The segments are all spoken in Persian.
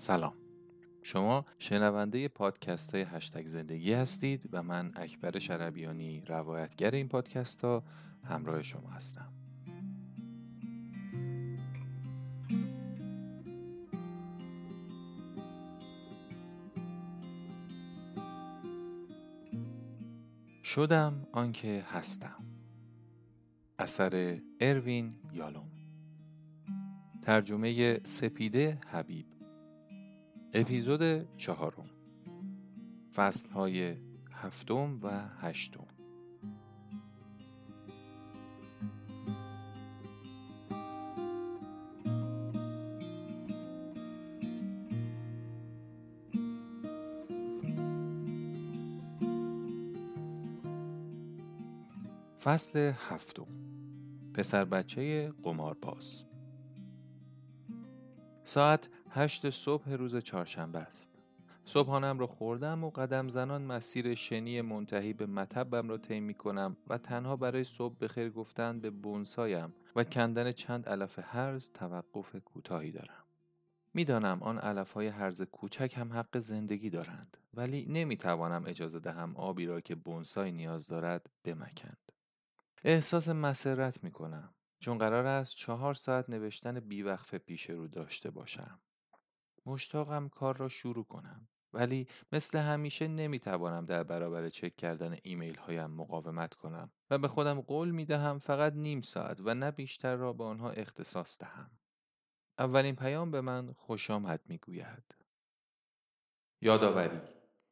سلام. شما شنونده پادکست های هشتگ زندگی هستید و من اکبر شربیانی روایتگر این پادکست ها همراه شما هستم. شدم آنکه هستم. اثر اروین یالوم. ترجمه سپیده حبیب. اپیزود چهارم. فصل های هفتم و هشتم. فصل هفتم. پسر بچه قمارباز. ساعت هشت صبح روز چهارشنبه است. صبحانم را خوردم و قدم زنان مسیر شنی منتهی به مطبم را طی می کنم و تنها برای صبح بخیر گفتن به بونسایم و کندن چند علف هرز توقف کوتاهی دارم. می‌دانم آن علف های هرز کوچک هم حق زندگی دارند ولی نمی توانم اجازه دهم آبی را که بونسای نیاز دارد بمکند. احساس مسرت می کنم. چون قرار است چهار ساعت نوشتن بیوقفه پیش رو داشته باشم. مشتاقم کار را شروع کنم. ولی مثل همیشه نمی‌توانم در برابر چک کردن ایمیل هایم مقاومت کنم و به خودم قول می دهم فقط نیم ساعت و نه بیشتر را به آنها اختصاص دهم. اولین پیام به من خوش آمد می گوید. یادآوری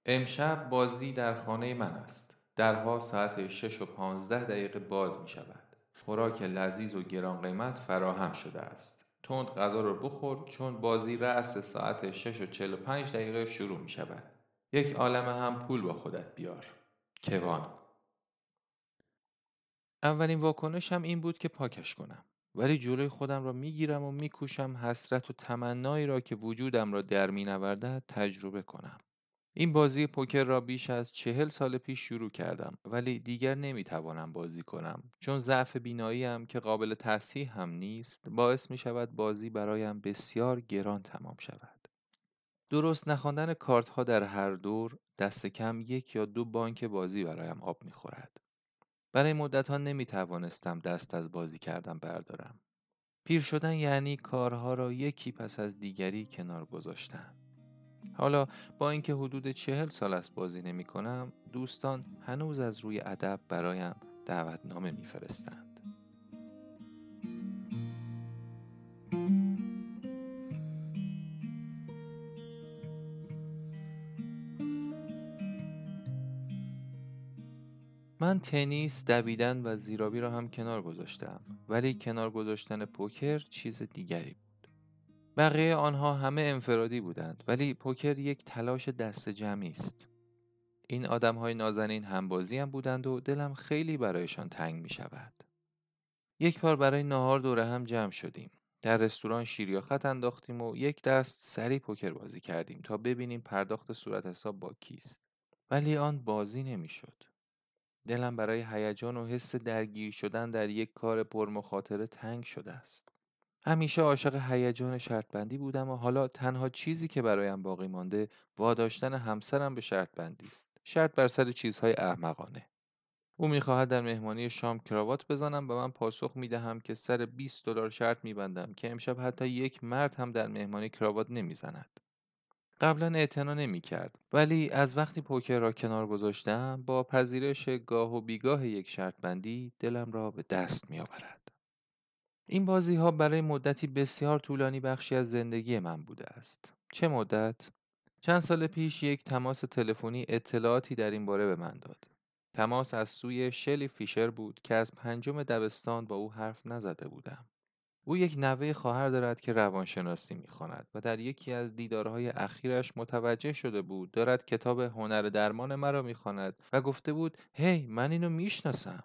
امشب بازی در خانه من است. درها ساعت 6 و 15 دقیقه باز می شود. خوراک لذیذ و گران قیمت فراهم شده است. تند غذا رو بخور چون بازی رأس ساعت 6 و 45 دقیقه شروع می شود. یک عالم هم پول با خودت بیار. کوان اولین واکنشم این بود که پاکش کنم. ولی جلوی خودم را می‌گیرم و میکوشم حسرت و تمنایی را که وجودم را در مینورده تجربه کنم. این بازی پوکر را بیش از چهل سال پیش شروع کردم ولی دیگر نمی‌توانم بازی کنم چون ضعف بیناییم که قابل تصحیح هم نیست باعث می شود بازی برایم بسیار گران تمام شود. درست نخواندن کارت ها در هر دور دست کم یک یا دو بانک بازی برایم آب می‌خورد. برای مدت ها نمی توانستم دست از بازی کردم بردارم. پیر شدن یعنی کارها را یکی پس از دیگری کنار گذاشتن. حالا با اینکه حدود چهل سال است بازی نمی کنم دوستان هنوز از روی ادب برایم دعوتنامه میفرستند. من تنیس، دویدن و زیرابی را هم کنار گذاشتم ولی کنار گذاشتن پوکر چیز دیگری بود. بقیه آنها همه انفرادی بودند ولی پوکر یک تلاش دست جمعی است. این آدم های نازنین همبازی هم بودند و دلم خیلی برایشان تنگ می شود. یک بار برای نهار دوره هم جمع شدیم. در رستوران شیر خط انداختیم و یک دست سری پوکر بازی کردیم تا ببینیم پرداخت صورت حساب با کیست. ولی آن بازی نمی‌شد. دلم برای هیجان و حس درگیر شدن در یک کار پرمخاطره تنگ شده است. همیشه عاشق هیجان شرط بندی بودم و حالا تنها چیزی که برایم باقی مانده واداشتن همسرم به شرط بندی است. شرط بر سر چیزهای احمقانه. او می‌خواهد در مهمانی شام کراوات بزنم و من پاسخ می‌دهم که سر 20 دلار شرط میبندم که امشب حتی یک مرد هم در مهمانی کراوات نمی‌زند. قبلا اعتنا نمی کرد ولی از وقتی پوکر را کنار گذاشتم با پذیرش گاه و بیگاه یک شرط بندی دلم را به دست می آورد. این بازی ها برای مدتی بسیار طولانی بخشی از زندگی من بوده است. چه مدت؟ چند سال پیش یک تماس تلفنی اطلاعاتی در این باره به من داد. تماس از سوی شلی فیشر بود که از پنجم دبستان با او حرف نزده بودم. او یک نوه خواهر دارد که روانشناسی می‌خواند و در یکی از دیدارهای اخیرش متوجه شده بود دارد کتاب هنر درمان مرا می‌خواند و گفته بود هی من اینو می‌شناسم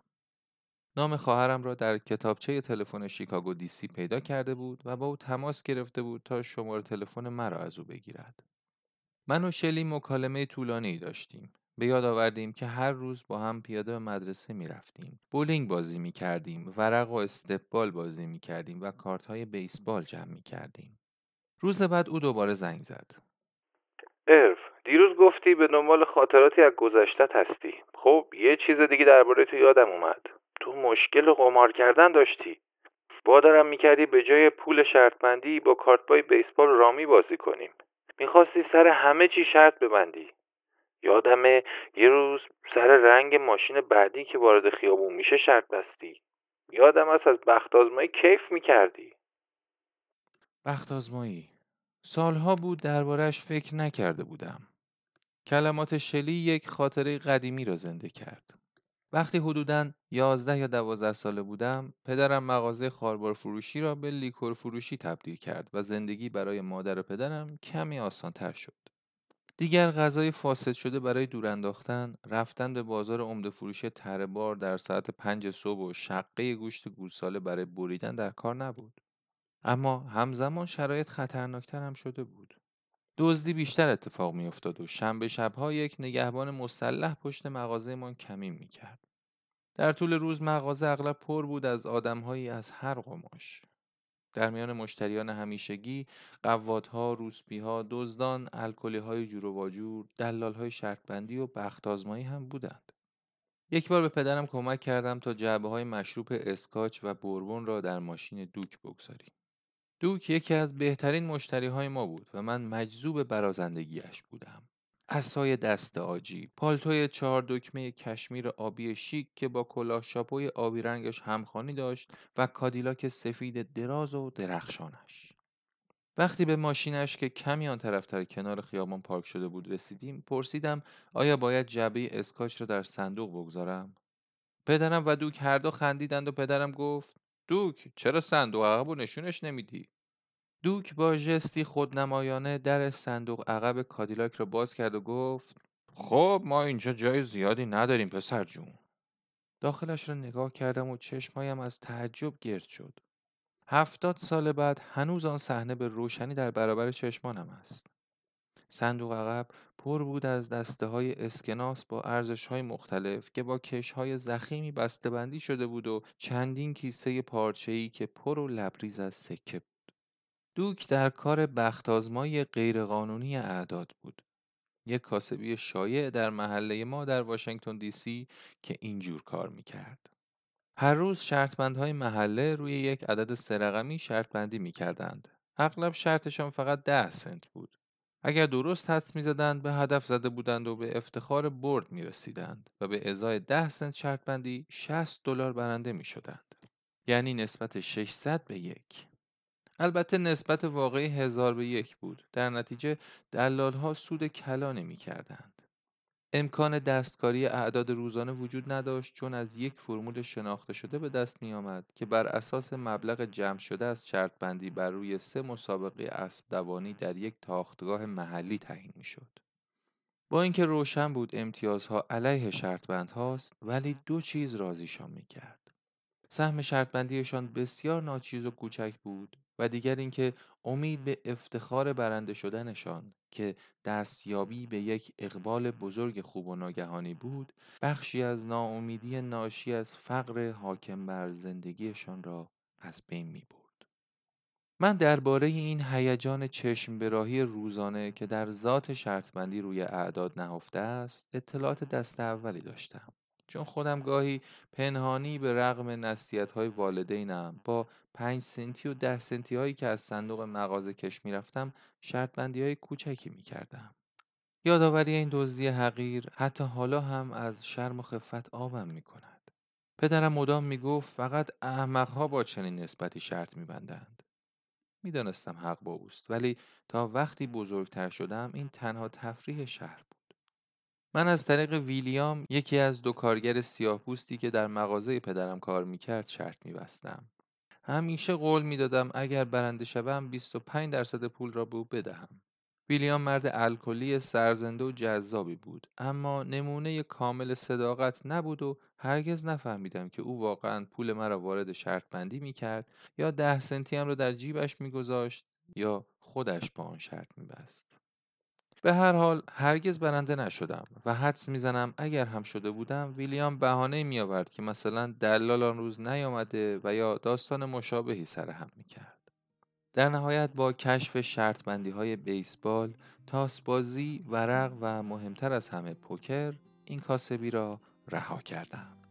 نام خواهرم را در کتابچه تلفن شیکاگو دیسی پیدا کرده بود و با او تماس گرفته بود تا شماره تلفن مرا از او بگیرد. من و شلی مکالمه طولانی داشتیم. به یاد آوردیم که هر روز با هم پیاده به مدرسه می رفتیم. بولینگ بازی می کردیم. ورق و استپبال بازی می کردیم و کارت های بیسبال جمع می کردیم. روز بعد او دوباره زنگ زد ارف دیروز گفتی به دنبال خاطراتی از گذشتت هستی خب یه چیز دیگه درباره تو یادم اومد تو مشکل قمار کردن داشتی. وادارم می‌کردی به جای پول شرط بندی با کارتبای بیسبال رامی بازی کنیم. می‌خواستی سر همه چی شرط ببندی. یادمه یه روز سر رنگ ماشین بعدی که وارد خیابون میشه شرط بستی. یادم است از بخت آزمایی کیف می‌کردی. بخت آزمایی سالها بود دربارهش فکر نکرده بودم. کلمات شلی یک خاطره قدیمی را زنده کرد. وقتی حدوداً یازده یا دوازده ساله بودم پدرم مغازه خاربار فروشی را به لیکور فروشی تبدیل کرد و زندگی برای مادر و پدرم کمی آسانتر شد. دیگر غذای فاسد شده برای دور انداختن رفتن به بازار عمده فروشی تره بار در ساعت پنج صبح و شقه گوشت گوساله برای بریدن در کار نبود. اما همزمان شرایط خطرناکتر هم شده بود. دزدی بیشتر اتفاق میافتاد و شنبه شبها یک نگهبان مسلح پشت مغازهمان کمین می‌کرد در طول روز مغازه اغلب پر بود از آدمهایی از هر قماش در میان مشتریان همیشگی قوادها، روسپیها، دزدان، الکلیهای جور و واجور، دلالهای شرطبندی و بخت آزمایی هم بودند. یک بار به پدرم کمک کردم تا جعبه های مشروب اسکاچ و بوربون را در ماشین دوک بگذاریم. دوک یکی از بهترین مشتری های ما بود و من مجذوب برازندگیش بودم. اسای دست آجی، پالتوی چهار دکمه کشمیر آبی شیک که با کلاه شاپوی آبی رنگش همخوانی داشت و کادیلاک سفید دراز و درخشانش. وقتی به ماشینش که کمی آن طرفتر کنار خیابان پارک شده بود رسیدیم پرسیدم آیا باید جعبه اسکاچ را در صندوق بگذارم پدرم و دوک هر دو خندیدند و پدرم گفت دوک چرا صندوق عقب و نشونش نمیدی دوک با ژستی خودنمایانه در صندوق عقب کادیلاک را باز کرد و گفت خب ما اینجا جای زیادی نداریم پسر جون. داخلش را نگاه کردم و چشمایم از تعجب گرد شد. هفتاد سال بعد هنوز آن صحنه به روشنی در برابر چشمانم است. صندوق عقب پر بود از دسته های اسکناس با ارزش های مختلف که با کش های زخیمی بسته بندی شده بود و چندین کیسه پارچه‌ای که پر و لبریز از سکه. دوک در کار بختازمای غیرقانونی اعداد بود. یک کاسبی شایع در محله ما در واشنگتن دی سی که اینجور کار می‌کرد. هر روز شرطبندهای محله روی یک عدد سرقمی شرطبندی می‌کردند. اغلب شرطشان فقط ده سنت بود. اگر درست حدس می‌زدند به هدف زده بودند و به افتخار برد می رسیدند و به ازای ده سنت شرط بندی 60 دلار برنده می شدند. یعنی نسبت 600 به یک. البته نسبت واقعی هزار به یک بود. در نتیجه دلال ها سود کلا نمی کردند. امکان دستکاری اعداد روزانه وجود نداشت چون از یک فرمول شناخته شده به دست می آمد که بر اساس مبلغ جمع شده از شرط بندی بر روی سه مسابقه اسب دوانی در یک تاختگاه محلی تعیین می شد. با اینکه روشن بود امتیازها علیه شرط بند هاست ولی دو چیز راضیشان می کرد. سهم شرط بندیشان بسیار ناچیز و کوچک بود و دیگر اینکه امید به افتخار برنده شدنشان که دستیابی به یک اقبال بزرگ خوب و ناگهانی بود بخشی از ناامیدی ناشی از فقر حاکم بر زندگیشان را از بین می برد. من درباره این هیجان چشم براهی روزانه که در ذات شرطبندی روی اعداد نهفته است اطلاعات دست اولی داشتم. چون خودم گاهی پنهانی به رغم نصیحت های والدینم با پنج سنتی و ده سنتی هایی که از صندوق مغازه کش می‌رفتم شرط بندی های کوچکی می کردم. یادآوری این دزدی حقیر حتی حالا هم از شرم و خفت آبم می کند. پدرم مدام می گفت فقط احمقها با چنین نسبتی شرط می بندند. می‌دانستم حق با اوست ولی تا وقتی بزرگتر شدم این تنها تفریح شهر من از طریق ویلیام یکی از دو کارگر پوستی که در مغازه پدرم کار می‌کرد شرط میبستم. همیشه قول می‌دادم اگر برنده شوم 25 درصد پول را به او بدهم. ویلیام مرد الکلی سرزنده و جذابی بود اما نمونه کامل صداقت نبود و هرگز نفهمیدم که او واقعا پول مرا وارد شرط بندی می کرد یا ده سنتی هم را در جیبش میگذاشت یا خودش با آن شرط میبست. به هر حال هرگز برنده نشدم و حدس می‌زنم اگر هم شده بودم ویلیام بهانه می آورد که مثلا دلال آن روز نیامده و یا داستان مشابهی سر هم می کرد. در نهایت با کشف شرط بندی های بیسبال، تاسبازی، ورق و مهمتر از همه پوکر این کاسبی را رها کردم.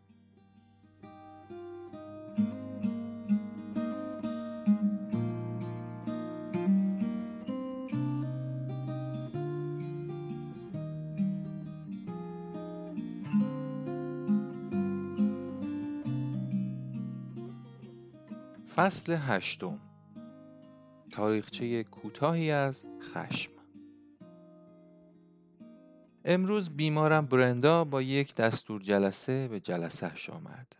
فصل هشتم. تاریخچه کوتاهی از خشم. امروز بیمارم برندا با یک دستور جلسه به جلسهش آمد.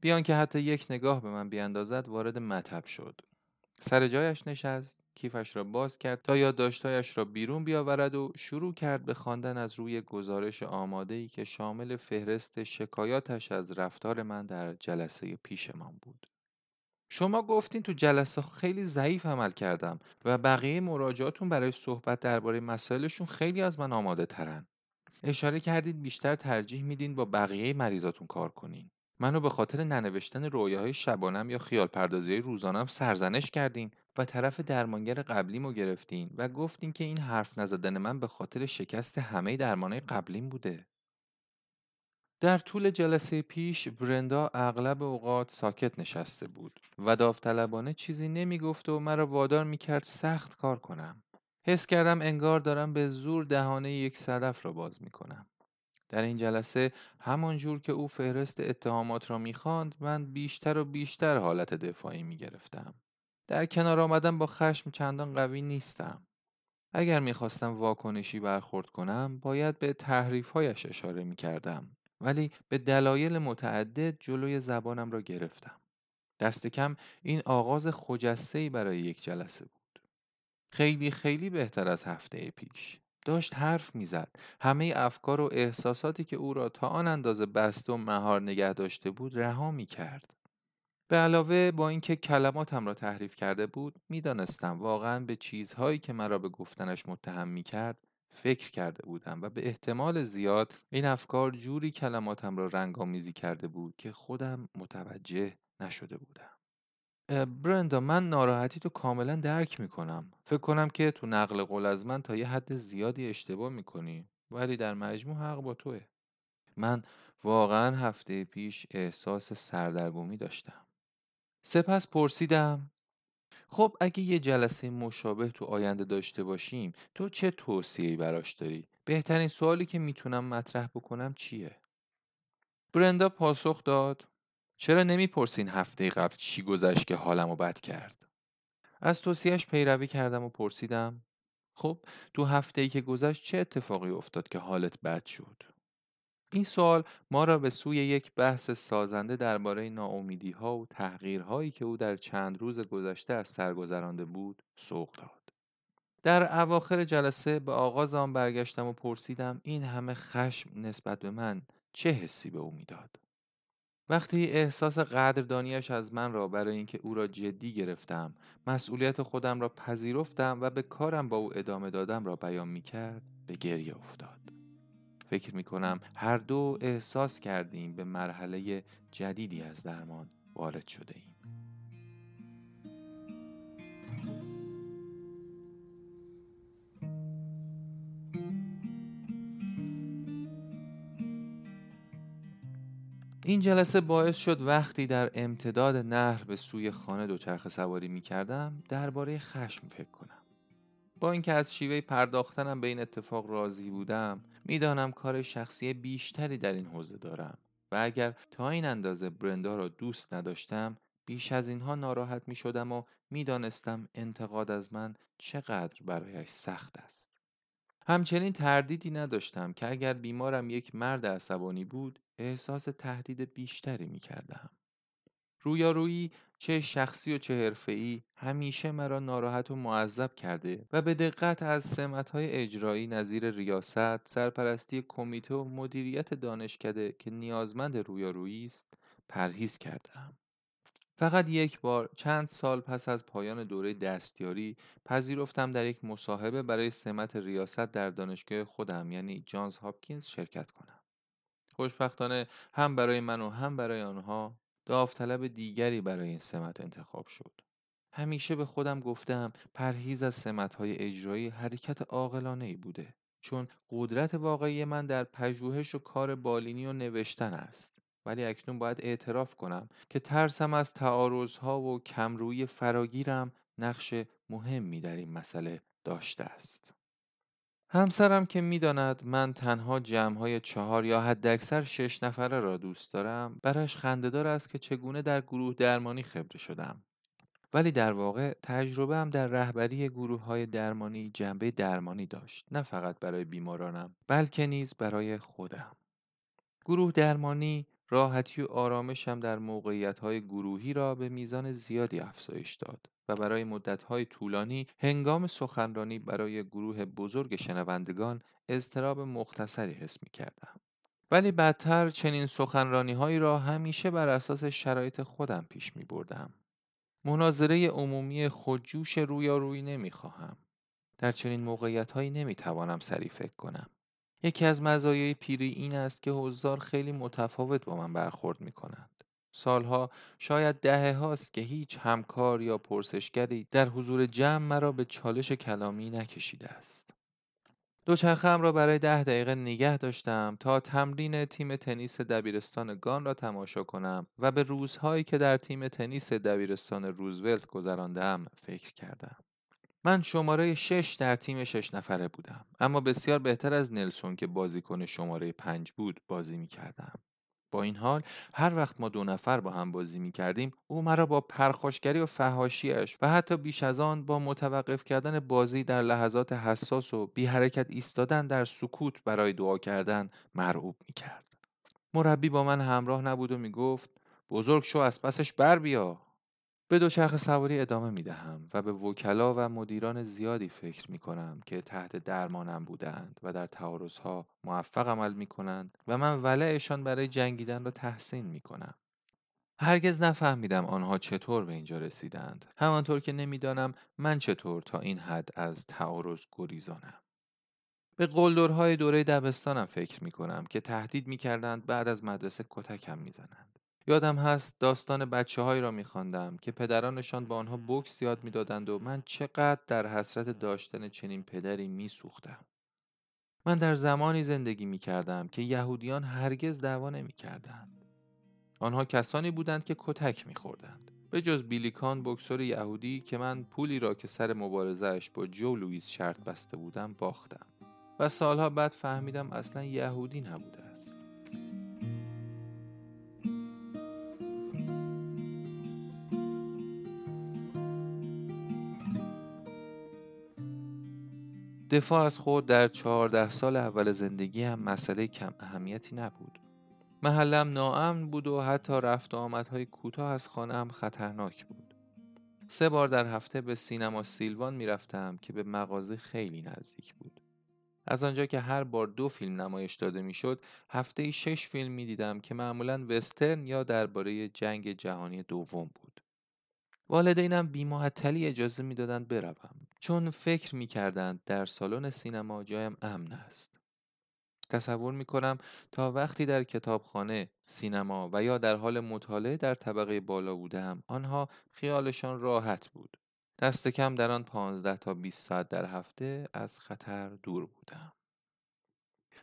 بیان که حتی یک نگاه به من بیاندازد وارد مطب شد. سر جایش نشست کیفش را باز کرد تا یادداشتهایش را بیرون بیاورد و شروع کرد به خواندن از روی گزارش آماده‌ای که شامل فهرست شکایاتش از رفتار من در جلسه پیشمان بود. شما گفتین تو جلسه خیلی ضعیف عمل کردم و بقیه مراجعاتون برای صحبت درباره مسائلشون خیلی از من آماده ترن. اشاره کردید بیشتر ترجیح میدین با بقیه مریضاتون کار کنین. منو به خاطر ننوشتن رویاهای شبانم یا خیال پردازی روزانم سرزنش کردین و طرف درمانگر قبلیمو گرفتین و گفتین که این حرف نزدن من به خاطر شکست همه درمانهای قبلیم بوده. در طول جلسه پیش برندا اغلب اوقات ساکت نشسته بود و داوطلبانه چیزی نمی‌گفت و مرا وادار می‌کرد سخت کار کنم. حس کردم انگار دارم به زور دهانه یک صدف را باز می‌کنم. در این جلسه همان جور که او فهرست اتهامات را می‌خواند من بیشتر و بیشتر حالت دفاعی می‌گرفتم. در کنار آمدن با خشم چندان قوی نیستم. اگر می‌خواستم واکنشی برخورد کنم باید به تحریفهایش اشاره می‌کردم ولی به دلایل متعدد جلوی زبانم را گرفتم. دست کم این آغاز خجسته برای یک جلسه بود. خیلی خیلی بهتر از هفته پیش. داشت حرف می‌زد. همه افکار و احساساتی که او را تا آن اندازه بست و مهار نگه داشته بود رها می کرد. به علاوه با اینکه کلماتم را تحریف کرده بود می‌دانستم واقعا به چیزهایی که مرا به گفتنش متهم می کرد فکر کرده بودم و به احتمال زیاد این افکار جوری کلماتم را رنگامیزی کرده بود که خودم متوجه نشده بودم. برندا من ناراحتی تو کاملا درک می‌کنم. فکر کنم که تو نقل قول از من تا یه حد زیادی اشتباه می‌کنی ولی در مجموع حق با توه. من واقعا هفته پیش احساس سردرگمی داشتم. سپس پرسیدم خب اگه یه جلسه مشابه تو آینده داشته باشیم تو چه توصیه‌ای براش داری؟ بهترین سوالی که می‌تونم مطرح بکنم چیه؟ برندا پاسخ داد چرا نمی‌پرسین هفته قبل چی گذشت که حالمو بد کرد؟ از توصیهش پیروی کردم و پرسیدم خب تو هفته ای که گذشت چه اتفاقی افتاد که حالت بد شد؟ این سوال ما را به سوی یک بحث سازنده درباره ها و تغییرهایی که او در چند روز گذشته از سر گذرانده بود سوق داد. در اواخر جلسه به آغاز آن برگشتم و پرسیدم این همه خشم نسبت به من چه حسی به او می‌داد. وقتی احساس قدردانیش از من را برای اینکه او را جدی گرفتم، مسئولیت خودم را پذیرفتم و به کارم با او ادامه دادم را بیان می کرد، به گریه افتاد. فکر می کنم هر دو احساس کردیم به مرحله جدیدی از درمان وارد شده ایم. این جلسه باعث شد وقتی در امتداد نهر به سوی خانه دوچرخه سواری می کردم درباره خشم فکر کنم. با اینکه از شیوه پرداختنم به این اتفاق راضی بودم می‌دانم کار شخصی بیشتری در این حوزه دارم و اگر تا این اندازه برندا را دوست نداشتم بیش از اینها ناراحت می شدم و می‌دانستم انتقاد از من چقدر برایش سخت است. همچنین تردیدی نداشتم که اگر بیمارم یک مرد عصبانی بود احساس تهدید بیشتری می کردم. رویارویی چه شخصی و چه حرفه‌ای همیشه مرا ناراحت و معذب کرده و به دقت از سمت‌های اجرایی نظیر ریاست، سرپرستی کمیته و مدیریت دانشکده که نیازمند رویارویی است پرهیز کردم. فقط یک بار چند سال پس از پایان دوره دستیاری پذیرفتم در یک مصاحبه برای سمت ریاست در دانشگاه خودم یعنی جانز هاپکینز شرکت کنم. خوشبختانه هم برای من و هم برای آنها داوطلب دیگری برای این سمت انتخاب شد. همیشه به خودم گفتم پرهیز از سمت‌های اجرایی حرکت عاقلانه‌ای بوده چون قدرت واقعی من در پژوهش و کار بالینی و نوشتن است ولی اکنون باید اعتراف کنم که ترسم از تعارضها و کمرویی فراگیرم نقش مهمی در این مسئله داشته است. همسرم که می‌داند من تنها جمعهای چهار یا حداکثر شش نفره را دوست دارم برایش خندهدار است که چگونه در گروه درمانی خبره شدم. ولی در واقع تجربه هم در رهبری گروه های درمانی جنبه درمانی داشت نه فقط برای بیمارانم بلکه نیز برای خودم. گروه درمانی راحتی و آرامشم در موقعیت های گروهی را به میزان زیادی افزایش داد. و برای مدت های طولانی هنگام سخنرانی برای گروه بزرگ شنوندگان اضطراب مختصری حس می کردم. ولی بدتر چنین سخنرانی هایی را همیشه بر اساس شرایط خودم پیش می بردم. مناظره عمومی خودجوش رویارویی نمی خواهم. در چنین موقعیت هایی نمی توانم سری فکر کنم. یکی از مزایای پیری این است که حضار خیلی متفاوت با من برخورد می کنند. سالها شاید دهه هاست که هیچ همکار یا پرسشگری در حضور جمع مرا به چالش کلامی نکشیده است. دوچرخم را برای ده دقیقه نگه داشتم تا تمرین تیم تنیس دبیرستان گان را تماشا کنم و به روزهایی که در تیم تنیس دبیرستان روزولت گذراندم فکر کردم. من شماره شش در تیم شش نفره بودم اما بسیار بهتر از نلسون که بازیکن شماره پنج بود بازی می کردم. این حال هر وقت ما دو نفر با هم بازی می کردیم او مرا با پرخاشگری و فهاشیش و حتی بیش از آن با متوقف کردن بازی در لحظات حساس و بی حرکت ایستادن در سکوت برای دعا کردن مرعوب می کرد. مربی با من همراه نبود و می گفت بزرگ شو از پسش بر بیا به دوچرخه سواری ادامه می دهم و به وکلا و مدیران زیادی فکر می کنم که تحت درمانم بودند و در تعارضها موفق عمل می کنند و من ولعشان برای جنگیدن را تحسین می کنم. هرگز نفهمیدم آنها چطور به اینجا رسیدند همانطور که نمی‌دانم من چطور تا این حد از تعارض گریزانم به قلدرهای دوره دبستانم فکر می کنم که تهدید می کردند بعد از مدرسه کتکم می زنند. یادم هست داستان بچه هایی را میخواندم که پدرانشان با آنها بکس یاد می‌دادند و من چقدر در حسرت داشتن چنین پدری میسوختم. من در زمانی زندگی می کردم که یهودیان هرگز دعوا نمی کردند. آنها کسانی بودند که کتک می خوردند. به جز بیلیکان بکسور یهودی که من پولی را که سر مبارزهش با جو لوئیس شرط بسته بودم باختم و سالها بعد فهمیدم اصلا یهودی نبوده است. دفاع از خود در چهارده سال اول زندگی هم مسئله کم اهمیتی نبود. محلم ناامن بود و حتی رفت و آمدهای کوتاه از خانه هم خطرناک بود. سه بار در هفته به سینما سیلوان می‌رفتم که به مغازه خیلی نزدیک بود. از آنجا که هر بار دو فیلم نمایش داده می‌شد، هفته ای شش فیلم می دیدم که معمولا وسترن یا درباره جنگ جهانی دوم بود. والدینم بیمعطلی اجازه می‌دادند بروم چون فکر می‌کردند در سالن سینما جایم امن است. تصور می کنم تا وقتی در کتابخانه، سینما و یا در حال مطالعه در طبقه بالا بودم آنها خیالشان راحت بود. دست کم در آن 15 تا 20 ساعت در هفته از خطر دور بودم.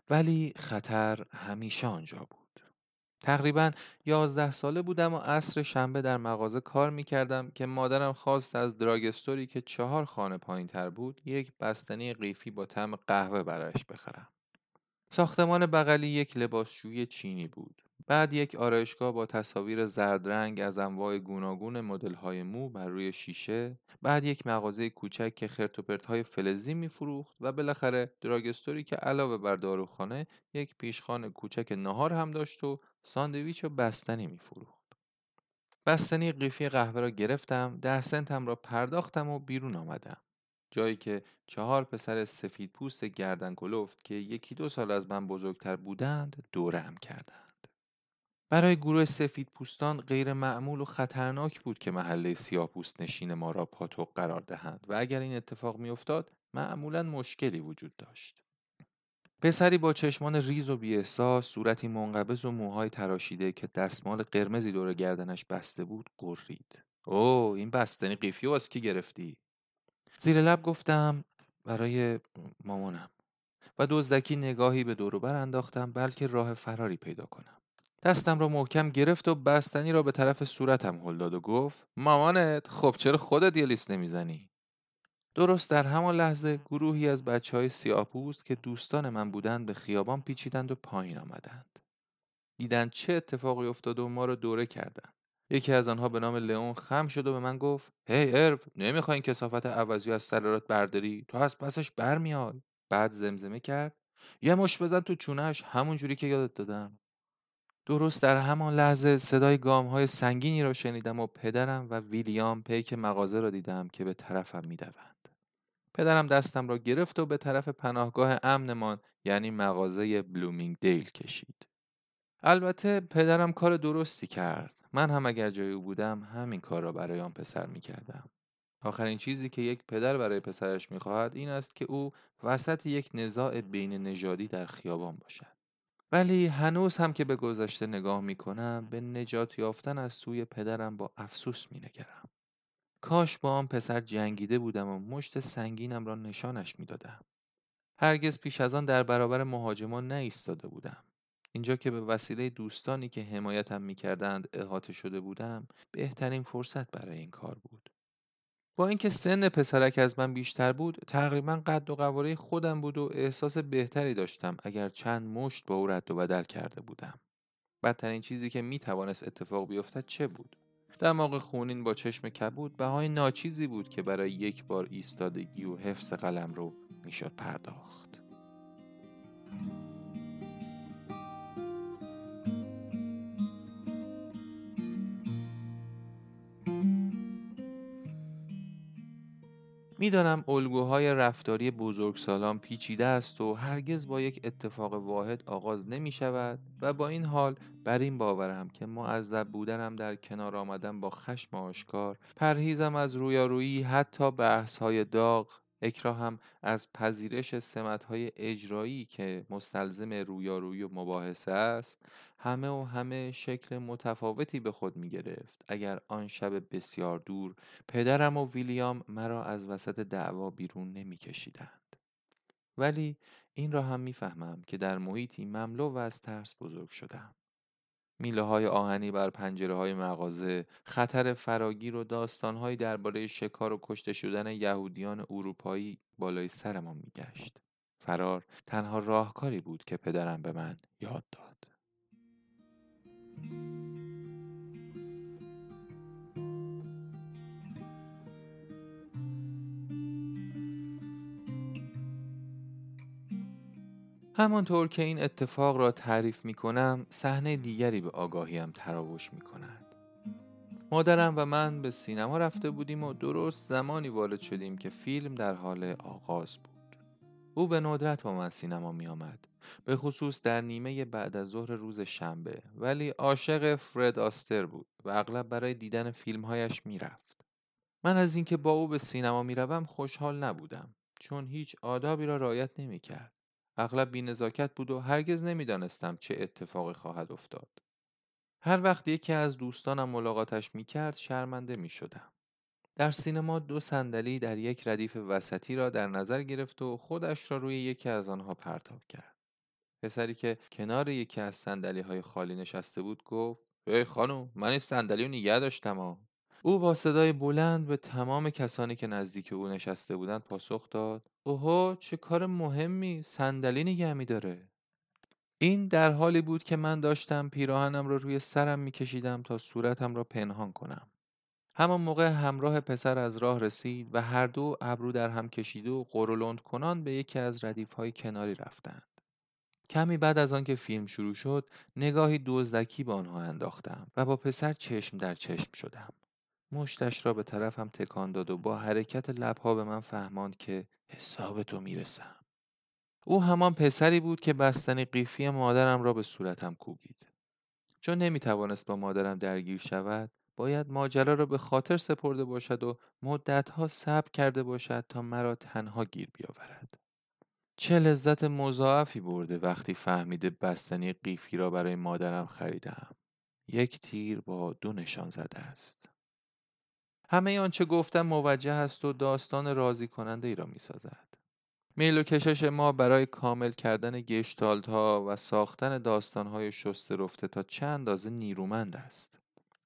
ولی خطر همیشه آنجا بود. تقریبا یازده ساله بودم و عصر شنبه در مغازه کار می کردم که مادرم خواست از دراگستوری که چهار خانه پایین تر بود یک بستنی قیفی با طعم قهوه برایش بخرم. ساختمان بغلی یک لباسشویی چینی بود. بعد یک آرایشگاه با تصاویر زرد رنگ از انواع گوناگون مدل‌های مو بر روی شیشه، بعد یک مغازه کوچک که خرت های فلزی می‌فروخت و بالاخره دراگستوری که علاوه بر داروخانه یک پیشخان کوچک نهار هم داشت و ساندویچ و بستنی می‌فروخت. بستنی قیفی قهوه را گرفتم، ده سنتم را پرداختم و بیرون آمدم. جایی که چهار پسر سفید پوست گردن کلفت که یکی دو سال از من بزرگتر بودند دورم کردند. برای گروه سفید پوستان غیر معمول و خطرناک بود که محله سیاه پوست نشین ما را پاتوق قرار دهند و اگر این اتفاق میافتاد معمولا مشکلی وجود داشت. پسری با چشمان ریز و بیاحساس، صورتی منقبض و موهای تراشیده که دستمال قرمزی دور گردنش بسته بود، قرید. اوه این بستنی قیفی و کی گرفتی زیر لب گفتم برای مامانم و دزدکی نگاهی به دوروبر انداختم بلکه راه فراری پیدا کنم دستم را محکم گرفت و بستنی را به طرف صورتم هل داد و گفت مامانت خب چرا خودت یه لیست نمی‌زنی؟ درست در همان لحظه گروهی از بچه های سیاپوست که دوستان من بودند به خیابان پیچیدند و پایین آمدند. دیدند چه اتفاقی افتاده و ما را دوره کردند. یکی از آنها به نام لئون خم شد و به من گفت هی hey, ارو نمی‌خوای این کسافت عوضی از سرارات برداری؟ تو از پسش برمیای بعد زمزمه کرد یه مش بزن تو چونش همون جوری که یادت دادم. درست در همان لحظه صدای گام های سنگینی را شنیدم و پدرم و ویلیام پیک مغازه را دیدم که به طرفم می‌دوند پدرم دستم را گرفت و به طرف پناهگاه امنمان یعنی مغازه بلومینگ دیل کشید البته پدرم کار درستی کرد من هم اگر جای او بودم همین کار را برای آن پسر می کردم. آخرین چیزی که یک پدر برای پسرش می خواهد این است که او وسط یک نزاع بین نژادی در خیابان باشد. ولی هنوز هم که به گذشته نگاه می کنم به نجات یافتن از سوی پدرم با افسوس می نگرم. کاش با آن پسر جنگیده بودم و مشت سنگینم را نشانش می دادم. هرگز پیش از آن در برابر مهاجمان نایستاده بودم. اینجا که به وسیله دوستانی که حمایتم می‌کردند احاطه شده بودم بهترین فرصت برای این کار بود با اینکه سن پسرک از من بیشتر بود تقریبا قد و قواره خودم بود و احساس بهتری داشتم اگر چند مشت با او رد و بدل کرده بودم. بدترین چیزی که می توانست اتفاق بیفتد چه بود؟ دماغ خونین با چشم کبود بهای ناچیزی بود که برای یک بار ایستادگی و حفظ قلم رو می‌شد پرداخت. می‌دانم الگوهای رفتاری بزرگسالان پیچیده است و هرگز با یک اتفاق واحد آغاز نمی شود و با این حال بر این باورم که معذب بودنم در کنار آمدن با خشم آشکار پرهیزم از رویارویی حتی بحث های داغ اکراهم از پذیرش سمت‌های اجرایی که مستلزم رویارویی و مباحثه است همه و همه شکل متفاوتی به خود می گرفت اگر آن شب بسیار دور پدرم و ویلیام مرا از وسط دعوا بیرون نمی کشیدند. ولی این را هم می‌فهمم که در محیطی مملو و از ترس بزرگ شدم. میله های آهنی بر پنجره های مغازه، خطر فراگیر و داستانهایی درباره شکار و کشته شدن یهودیان اروپایی بالای سرمان میگشت. فرار تنها راهکاری بود که پدرم به من یاد داد. همانطور که این اتفاق را تعریف می کنم صحنه دیگری به آگاهیم تراوش می کند. مادرم و من به سینما رفته بودیم و درست زمانی وارد شدیم که فیلم در حال آغاز بود. او به ندرت با من سینما می آمد. به خصوص در نیمه بعد از ظهر روز شنبه ولی عاشق فرد آستر بود و اغلب برای دیدن فیلمهایش می رفت. من از اینکه با او به سینما می روم خوشحال نبودم چون هیچ آدابی را رعایت نمی کرد. اغلب بینزاکت بود و هرگز نمی‌دانستم چه اتفاقی خواهد افتاد. هر وقت یکی از دوستانم ملاقاتش می کرد شرمنده می شدم. در سینما دو صندلی در یک ردیف وسطی را در نظر گرفت و خودش را روی یکی از آنها پرتاب کرد. پسری که کنار یکی از صندلی های خالی نشسته بود گفت ای خانم من این صندلی رو نگه داشتم. او با صدای بلند به تمام کسانی که نزدیک او نشسته بودند پاسخ داد. اوهو چه کار مهمی صندلی نگه داره. این در حالی بود که من داشتم پیراهنم را رو روی سرم میکشیدم تا صورتم را پنهان کنم. همان موقع همراه پسر از راه رسید و هر دو ابرو در هم کشیده و قرولند کنان به یکی از ردیف های کناری رفتند. کمی بعد از آنکه فیلم شروع شد نگاهی دزدکی به آنها انداختم و با پسر چشم در چشم شدم. مشتش را به طرفم تکان داد و با حرکت لبها به من فهماند که حساب تو می‌رسم. او همان پسری بود که بستنی قیفی مادرم را به صورتم کوبید. چون نمی‌توانست با مادرم درگیر شود باید ماجرا را به خاطر سپرده باشد و مدتها صبر کرده باشد تا مرا تنها گیر بیاورد. چه لذت مضاعفی برده وقتی فهمیده بستنی قیفی را برای مادرم خریدم یک تیر با دو نشان زده است. همه آنچه گفتم موجه است و داستان راضی کننده ای را می سازد. میل و کشش ما برای کامل کردن گشتالت ها و ساختن داستان های شسته رفته تا چند اندازه نیرومند است.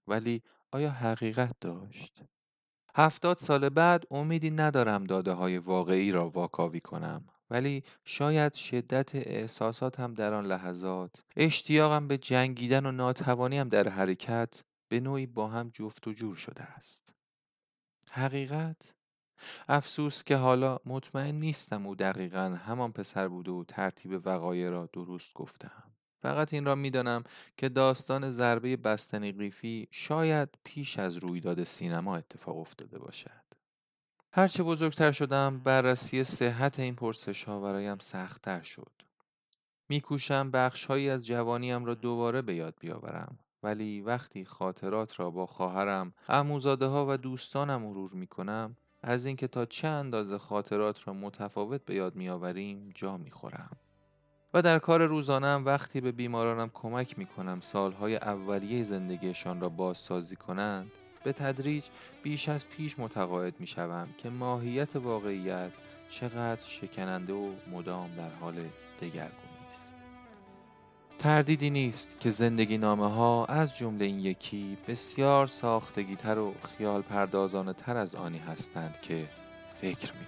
ولی آیا حقیقت داشت؟ هفتاد سال بعد امیدی ندارم داده های واقعی را واکاوی کنم ولی شاید شدت احساساتم در آن لحظات اشتیاقم به جنگیدن و ناتوانیم در حرکت به نوعی با هم جفت و جور شده است حقیقت؟ افسوس که حالا مطمئن نیستم او دقیقا همان پسر بوده و ترتیب وقایع را درست گفتم فقط این را می‌دانم که داستان ضربه بستنی قیفی شاید پیش از رویداد سینما اتفاق افتاده باشد. هرچه بزرگتر شدم بررسی صحت این پرسش ها برایم سختتر شد. میکوشم بخشهایی از جوانیم را دوباره به یاد بیاورم. ولی وقتی خاطرات را با خواهرم عموزاده ها و دوستانم مرور می کنم از اینکه تا چه اندازه خاطرات را متفاوت به یاد میآوریم جا می‌خورم و در کار روزانم وقتی به بیمارانم کمک می کنم سالهای اولیه زندگیشان را بازسازی کنند به تدریج بیش از پیش متقاعد می شوم که ماهیت واقعیت چقدر شکننده و مدام در حال دگرگونی است. تردیدی نیست که زندگی نامه ها از جمله این یکی بسیار ساختگی تر و خیال پردازانه تر از آنی هستند که فکر می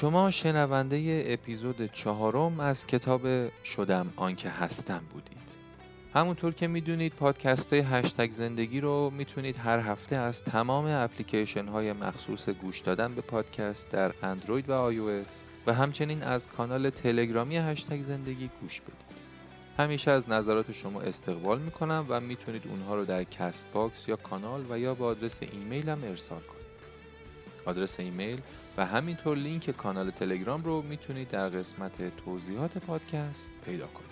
شما شنونده اپیزود چهارم از کتاب شدم آنکه هستم بودید. همونطور که می‌دونید پادکست هشتگ زندگی رو می‌تونید هر هفته از تمام اپلیکیشن های مخصوص گوش دادن به پادکست در اندروید و آی و همچنین از کانال تلگرامی هشتگ زندگی گوش بدید. همیشه از نظرات شما استقبال می‌کنم و می‌تونید اونها رو در Castbox یا کانال و یا با آدرس ایمیلم ارسال کنید. آدرس ایمیل همینطور لینک کانال تلگرام رو می‌تونید در قسمت توضیحات پادکست پیدا کنید.